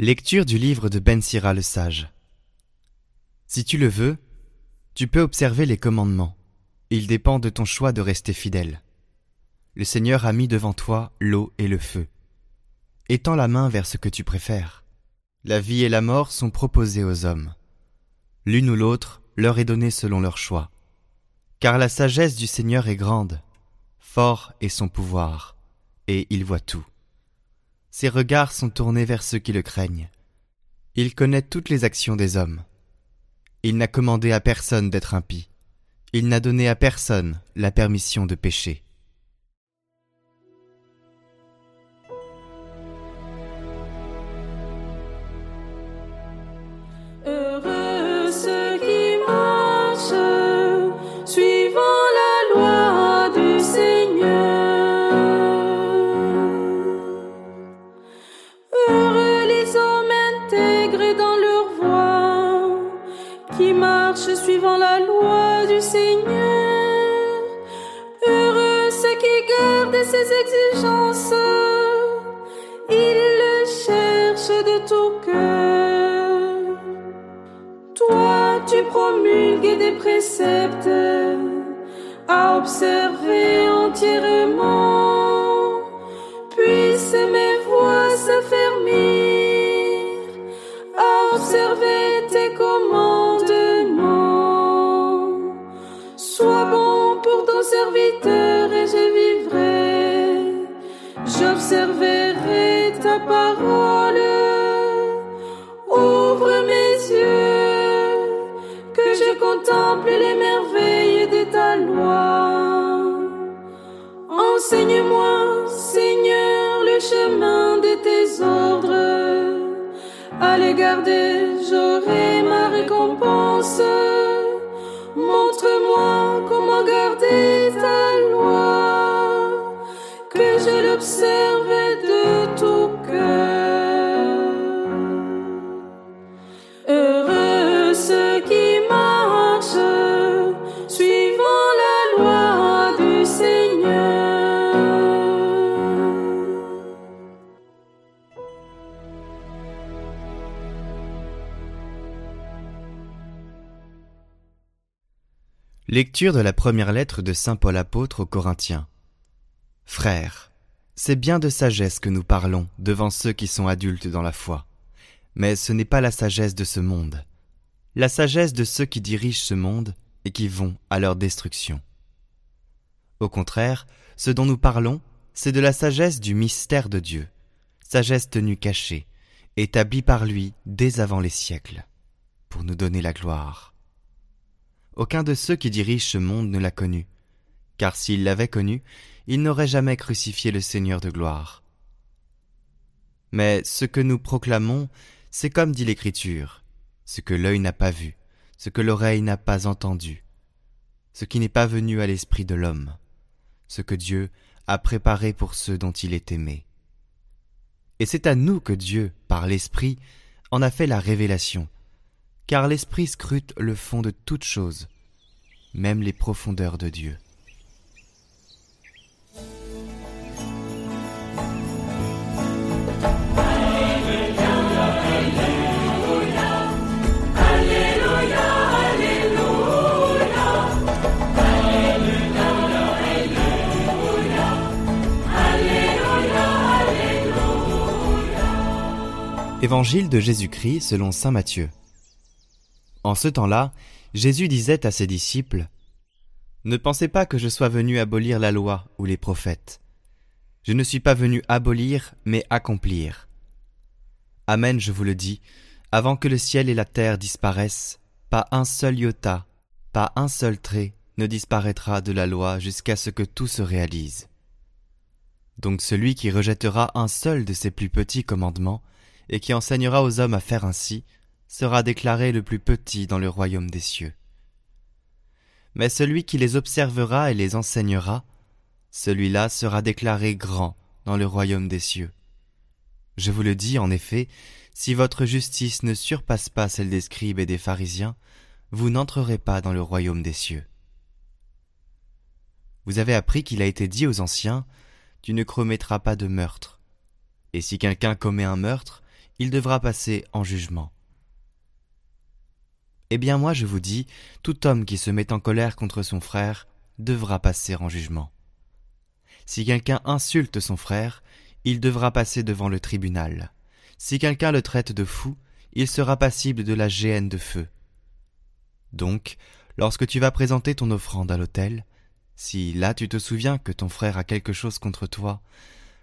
Lecture du livre de Ben Sira le sage. Si tu le veux, tu peux observer les commandements. Il dépend de ton choix de rester fidèle. Le Seigneur a mis devant toi l'eau et le feu. Étends la main vers ce que tu préfères. La vie et la mort sont proposées aux hommes. L'une ou l'autre leur est donnée selon leur choix. Car la sagesse du Seigneur est grande, fort est son pouvoir, et il voit tout. Ses regards sont tournés vers ceux qui le craignent. Il connaît toutes les actions des hommes. Il n'a commandé à personne d'être impie. Il n'a donné à personne la permission de pécher. Des préceptes à observer entièrement. Puissent mes voix s'affermir à observer tes commandements. Sois bon pour ton serviteur et je vivrai. J'observerai ta parole. Lecture de la première lettre de Saint Paul apôtre aux Corinthiens. Frères, c'est bien de sagesse que nous parlons devant ceux qui sont adultes dans la foi. Mais ce n'est pas la sagesse de ce monde, la sagesse de ceux qui dirigent ce monde et qui vont à leur destruction. Au contraire, ce dont nous parlons, c'est de la sagesse du mystère de Dieu, sagesse tenue cachée, établie par lui dès avant les siècles, pour nous donner la gloire. Aucun de ceux qui dirigent ce monde ne l'a connu, car s'il l'avait connu, il n'aurait jamais crucifié le Seigneur de gloire. Mais ce que nous proclamons, c'est comme dit l'Écriture, ce que l'œil n'a pas vu, ce que l'oreille n'a pas entendu, ce qui n'est pas venu à l'esprit de l'homme, ce que Dieu a préparé pour ceux dont il est aimé. Et c'est à nous que Dieu, par l'Esprit, en a fait la révélation, car l'Esprit scrute le fond de toutes choses, même les profondeurs de Dieu. Évangile de Jésus-Christ selon Saint Matthieu. En ce temps-là, Jésus disait à ses disciples Ne pensez pas que je sois venu abolir la loi ou les prophètes. Je ne suis pas venu abolir, mais accomplir. Amen, je vous le dis, avant que le ciel et la terre disparaissent, pas un seul iota, Pas un seul trait ne disparaîtra de la loi jusqu'à ce que tout se réalise. Donc celui qui rejettera un seul de ces plus petits commandements, et qui enseignera aux hommes à faire ainsi, sera déclaré le plus petit dans le royaume des cieux. Mais celui qui les observera et les enseignera, celui-là sera déclaré grand dans le royaume des cieux. Je vous le dis, en effet, si votre justice ne surpasse pas celle des scribes et des pharisiens, vous n'entrerez pas dans le royaume des cieux. Vous avez appris qu'il a été dit aux anciens, Tu ne commettras pas de meurtre. Et si quelqu'un commet un meurtre, il devra passer en jugement. Eh bien moi je vous dis, tout homme qui se met en colère contre son frère devra passer en jugement. Si quelqu'un insulte son frère, il devra passer devant le tribunal. Si quelqu'un le traite de fou, il sera passible de la géhenne de feu. Donc, lorsque tu vas présenter ton offrande à l'autel, si là tu te souviens que ton frère a quelque chose contre toi,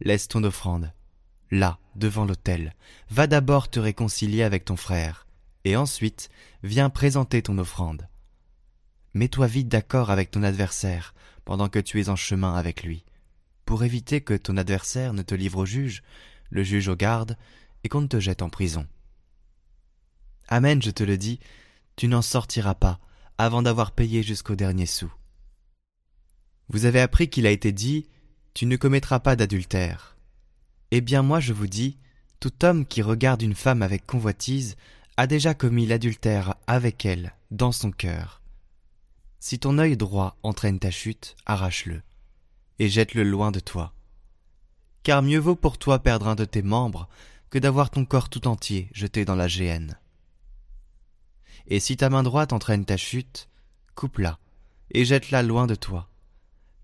laisse ton offrande. Là, devant l'autel, va d'abord te réconcilier avec ton frère, et ensuite viens présenter ton offrande. Mets-toi vite d'accord avec ton adversaire pendant que tu es en chemin avec lui, pour éviter que ton adversaire ne te livre au juge, le juge au garde, et qu'on ne te jette en prison. Amen, je te le dis, tu n'en sortiras pas avant d'avoir payé jusqu'au dernier sou. Vous avez appris qu'il a été dit Tu ne commettras pas d'adultère. Eh bien, moi je vous dis Tout homme qui regarde une femme avec convoitise a déjà commis l'adultère avec elle dans son cœur. Si ton œil droit entraîne ta chute, arrache-le et jette-le loin de toi. Car mieux vaut pour toi perdre un de tes membres que d'avoir ton corps tout entier jeté dans la géhenne et si ta main droite entraîne ta chute, coupe-la, et jette-la loin de toi.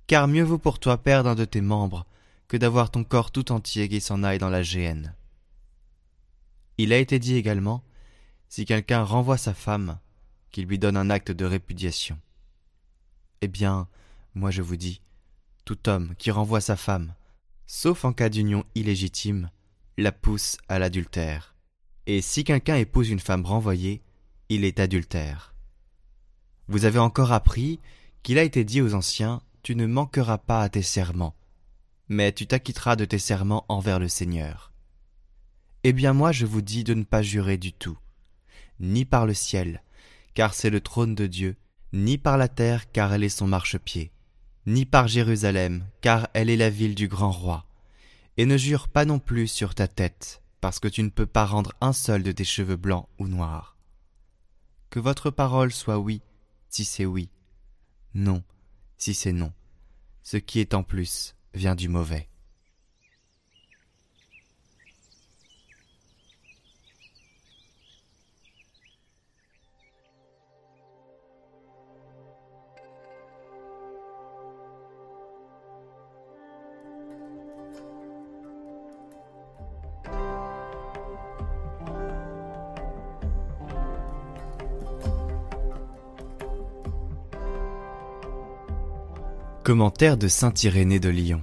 Car mieux vaut pour toi perdre un de tes membres que d'avoir ton corps tout entier qui s'en aille dans la géhenne. Il a été dit également, si quelqu'un renvoie sa femme, qu'il lui donne un acte de répudiation. Eh bien, moi je vous dis, tout homme qui renvoie sa femme, sauf en cas d'union illégitime, la pousse à l'adultère. Et si quelqu'un épouse une femme renvoyée, il est adultère. Vous avez encore appris qu'il a été dit aux anciens, Tu ne manqueras pas à tes serments, mais tu t'acquitteras de tes serments envers le Seigneur. Eh bien moi je vous dis de ne pas jurer du tout, ni par le ciel, car c'est le trône de Dieu, ni par la terre, car elle est son marchepied, ni par Jérusalem, car elle est la ville du grand roi. Et ne jure pas non plus sur ta tête, parce que tu ne peux pas rendre un seul de tes cheveux blancs ou noirs. Que votre parole soit oui, si c'est oui, non, si c'est non. Ce qui est en plus vient du mauvais. Commentaire de Saint Irénée de Lyon.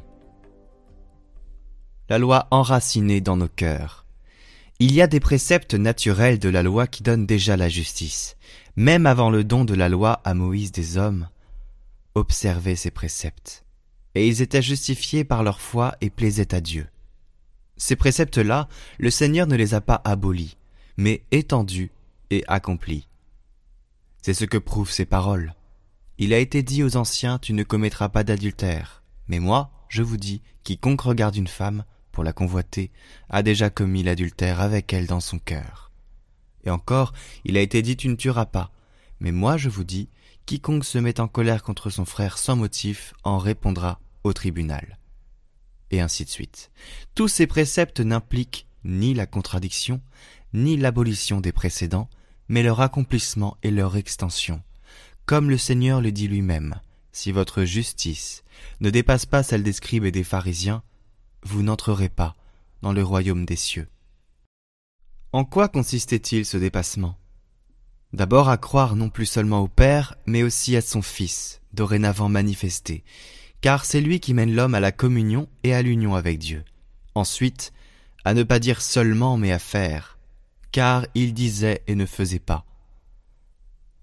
La loi enracinée dans nos cœurs. Il y a des préceptes naturels de la loi qui donnent déjà la justice. Même avant le don de la loi à Moïse des hommes, observez ces préceptes. Et ils étaient justifiés par leur foi et plaisaient à Dieu. Ces préceptes-là, le Seigneur ne les a pas abolis, mais étendus et accomplis. C'est ce que prouvent ces paroles. Il a été dit aux anciens, tu ne commettras pas d'adultère. Mais moi, je vous dis, quiconque regarde une femme, pour la convoiter, a déjà commis l'adultère avec elle dans son cœur. Et encore, il a été dit, tu ne tueras pas. Mais moi, je vous dis, quiconque se met en colère contre son frère sans motif en répondra au tribunal. Et ainsi de suite. Tous ces préceptes n'impliquent ni la contradiction, ni l'abolition des précédents, mais leur accomplissement et leur extension, comme le Seigneur le dit lui-même, si votre justice ne dépasse pas celle des scribes et des pharisiens, vous n'entrerez pas dans le royaume des cieux. En quoi consistait-il ce dépassement? D'abord à croire non plus seulement au Père, mais aussi à son Fils, dorénavant manifesté, car c'est lui qui mène l'homme à la communion et à l'union avec Dieu. Ensuite, à ne pas dire seulement mais à faire, car il disait et ne faisait pas,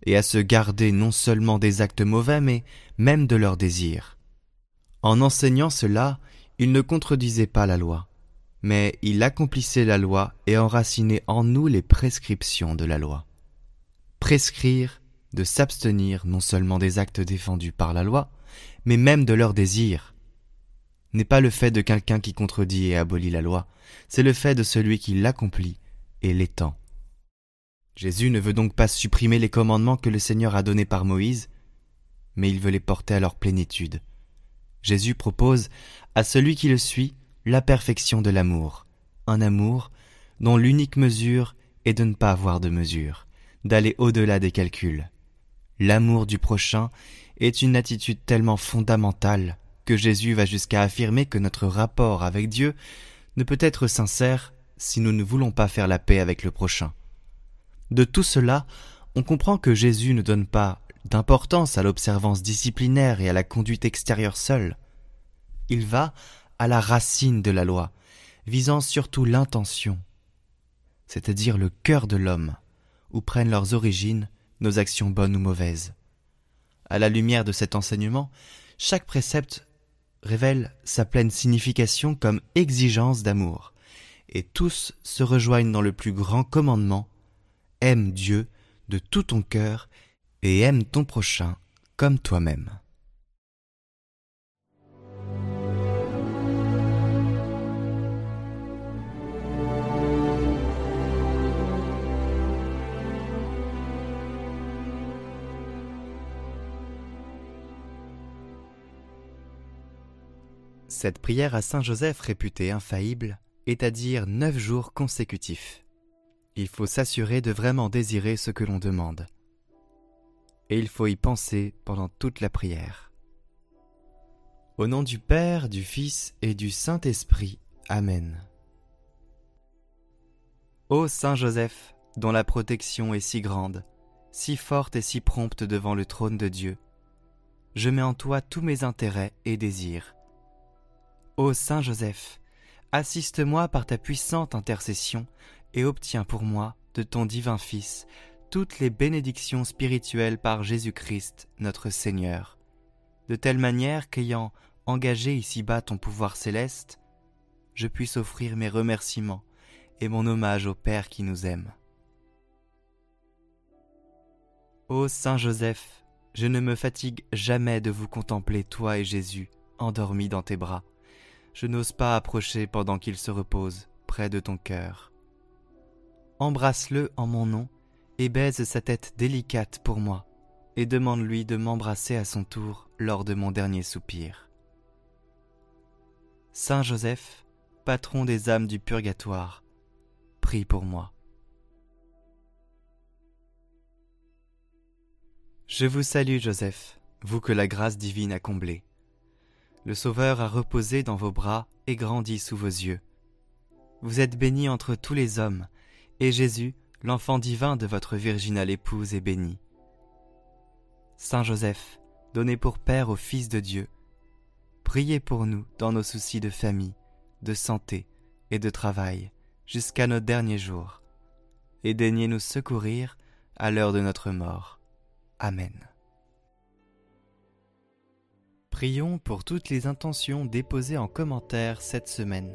et à se garder non seulement des actes mauvais, mais même de leurs désirs. En enseignant cela, il ne contredisait pas la loi, mais il accomplissait la loi et enracinait en nous les prescriptions de la loi. Prescrire de s'abstenir non seulement des actes défendus par la loi, mais même de leurs désirs, n'est pas le fait de quelqu'un qui contredit et abolit la loi, c'est le fait de celui qui l'accomplit et l'étend. Jésus ne veut donc pas supprimer les commandements que le Seigneur a donnés par Moïse, mais il veut les porter à leur plénitude. Jésus propose à celui qui le suit la perfection de l'amour, un amour dont l'unique mesure est de ne pas avoir de mesure, d'aller au-delà des calculs. L'amour du prochain est une attitude tellement fondamentale que Jésus va jusqu'à affirmer que notre rapport avec Dieu ne peut être sincère si nous ne voulons pas faire la paix avec le prochain. De tout cela, on comprend que Jésus ne donne pas d'importance à l'observance disciplinaire et à la conduite extérieure seule. Il va à la racine de la loi, visant surtout l'intention, c'est-à-dire le cœur de l'homme, où prennent leurs origines nos actions bonnes ou mauvaises. À la lumière de cet enseignement, chaque précepte révèle sa pleine signification comme exigence d'amour, et tous se rejoignent dans le plus grand commandement Aime Dieu de tout ton cœur et aime ton prochain comme toi-même. Cette prière à Saint Joseph réputée infaillible est à dire neuf jours consécutifs. Il faut s'assurer de vraiment désirer ce que l'on demande. Et il faut y penser pendant toute la prière. Au nom du Père, du Fils et du Saint-Esprit. Amen. Ô Saint Joseph, dont la protection est si grande, si forte et si prompte devant le trône de Dieu, je mets en toi tous mes intérêts et désirs. Ô Saint Joseph, assiste-moi par ta puissante intercession et obtiens pour moi, de ton divin Fils, toutes les bénédictions spirituelles par Jésus-Christ, notre Seigneur, de telle manière qu'ayant engagé ici-bas ton pouvoir céleste, je puisse offrir mes remerciements et mon hommage au Père qui nous aime. Ô Saint Joseph, je ne me fatigue jamais de vous contempler, toi et Jésus, endormis dans tes bras. Je n'ose pas approcher pendant qu'il se repose près de ton cœur embrasse-le en mon nom, et baise sa tête délicate pour moi, et demande-lui de m'embrasser à son tour lors de mon dernier soupir. Saint Joseph, patron des âmes du purgatoire, prie pour moi. Je vous salue Joseph, vous que la grâce divine a comblé. Le Sauveur a reposé dans vos bras et grandi sous vos yeux. Vous êtes béni entre tous les hommes, et Jésus, l'enfant divin de votre virginale épouse, est béni. Saint Joseph, donné pour Père au Fils de Dieu, priez pour nous dans nos soucis de famille, de santé et de travail, jusqu'à nos derniers jours, et daignez nous secourir à l'heure de notre mort. Amen. Prions pour toutes les intentions déposées en commentaire cette semaine.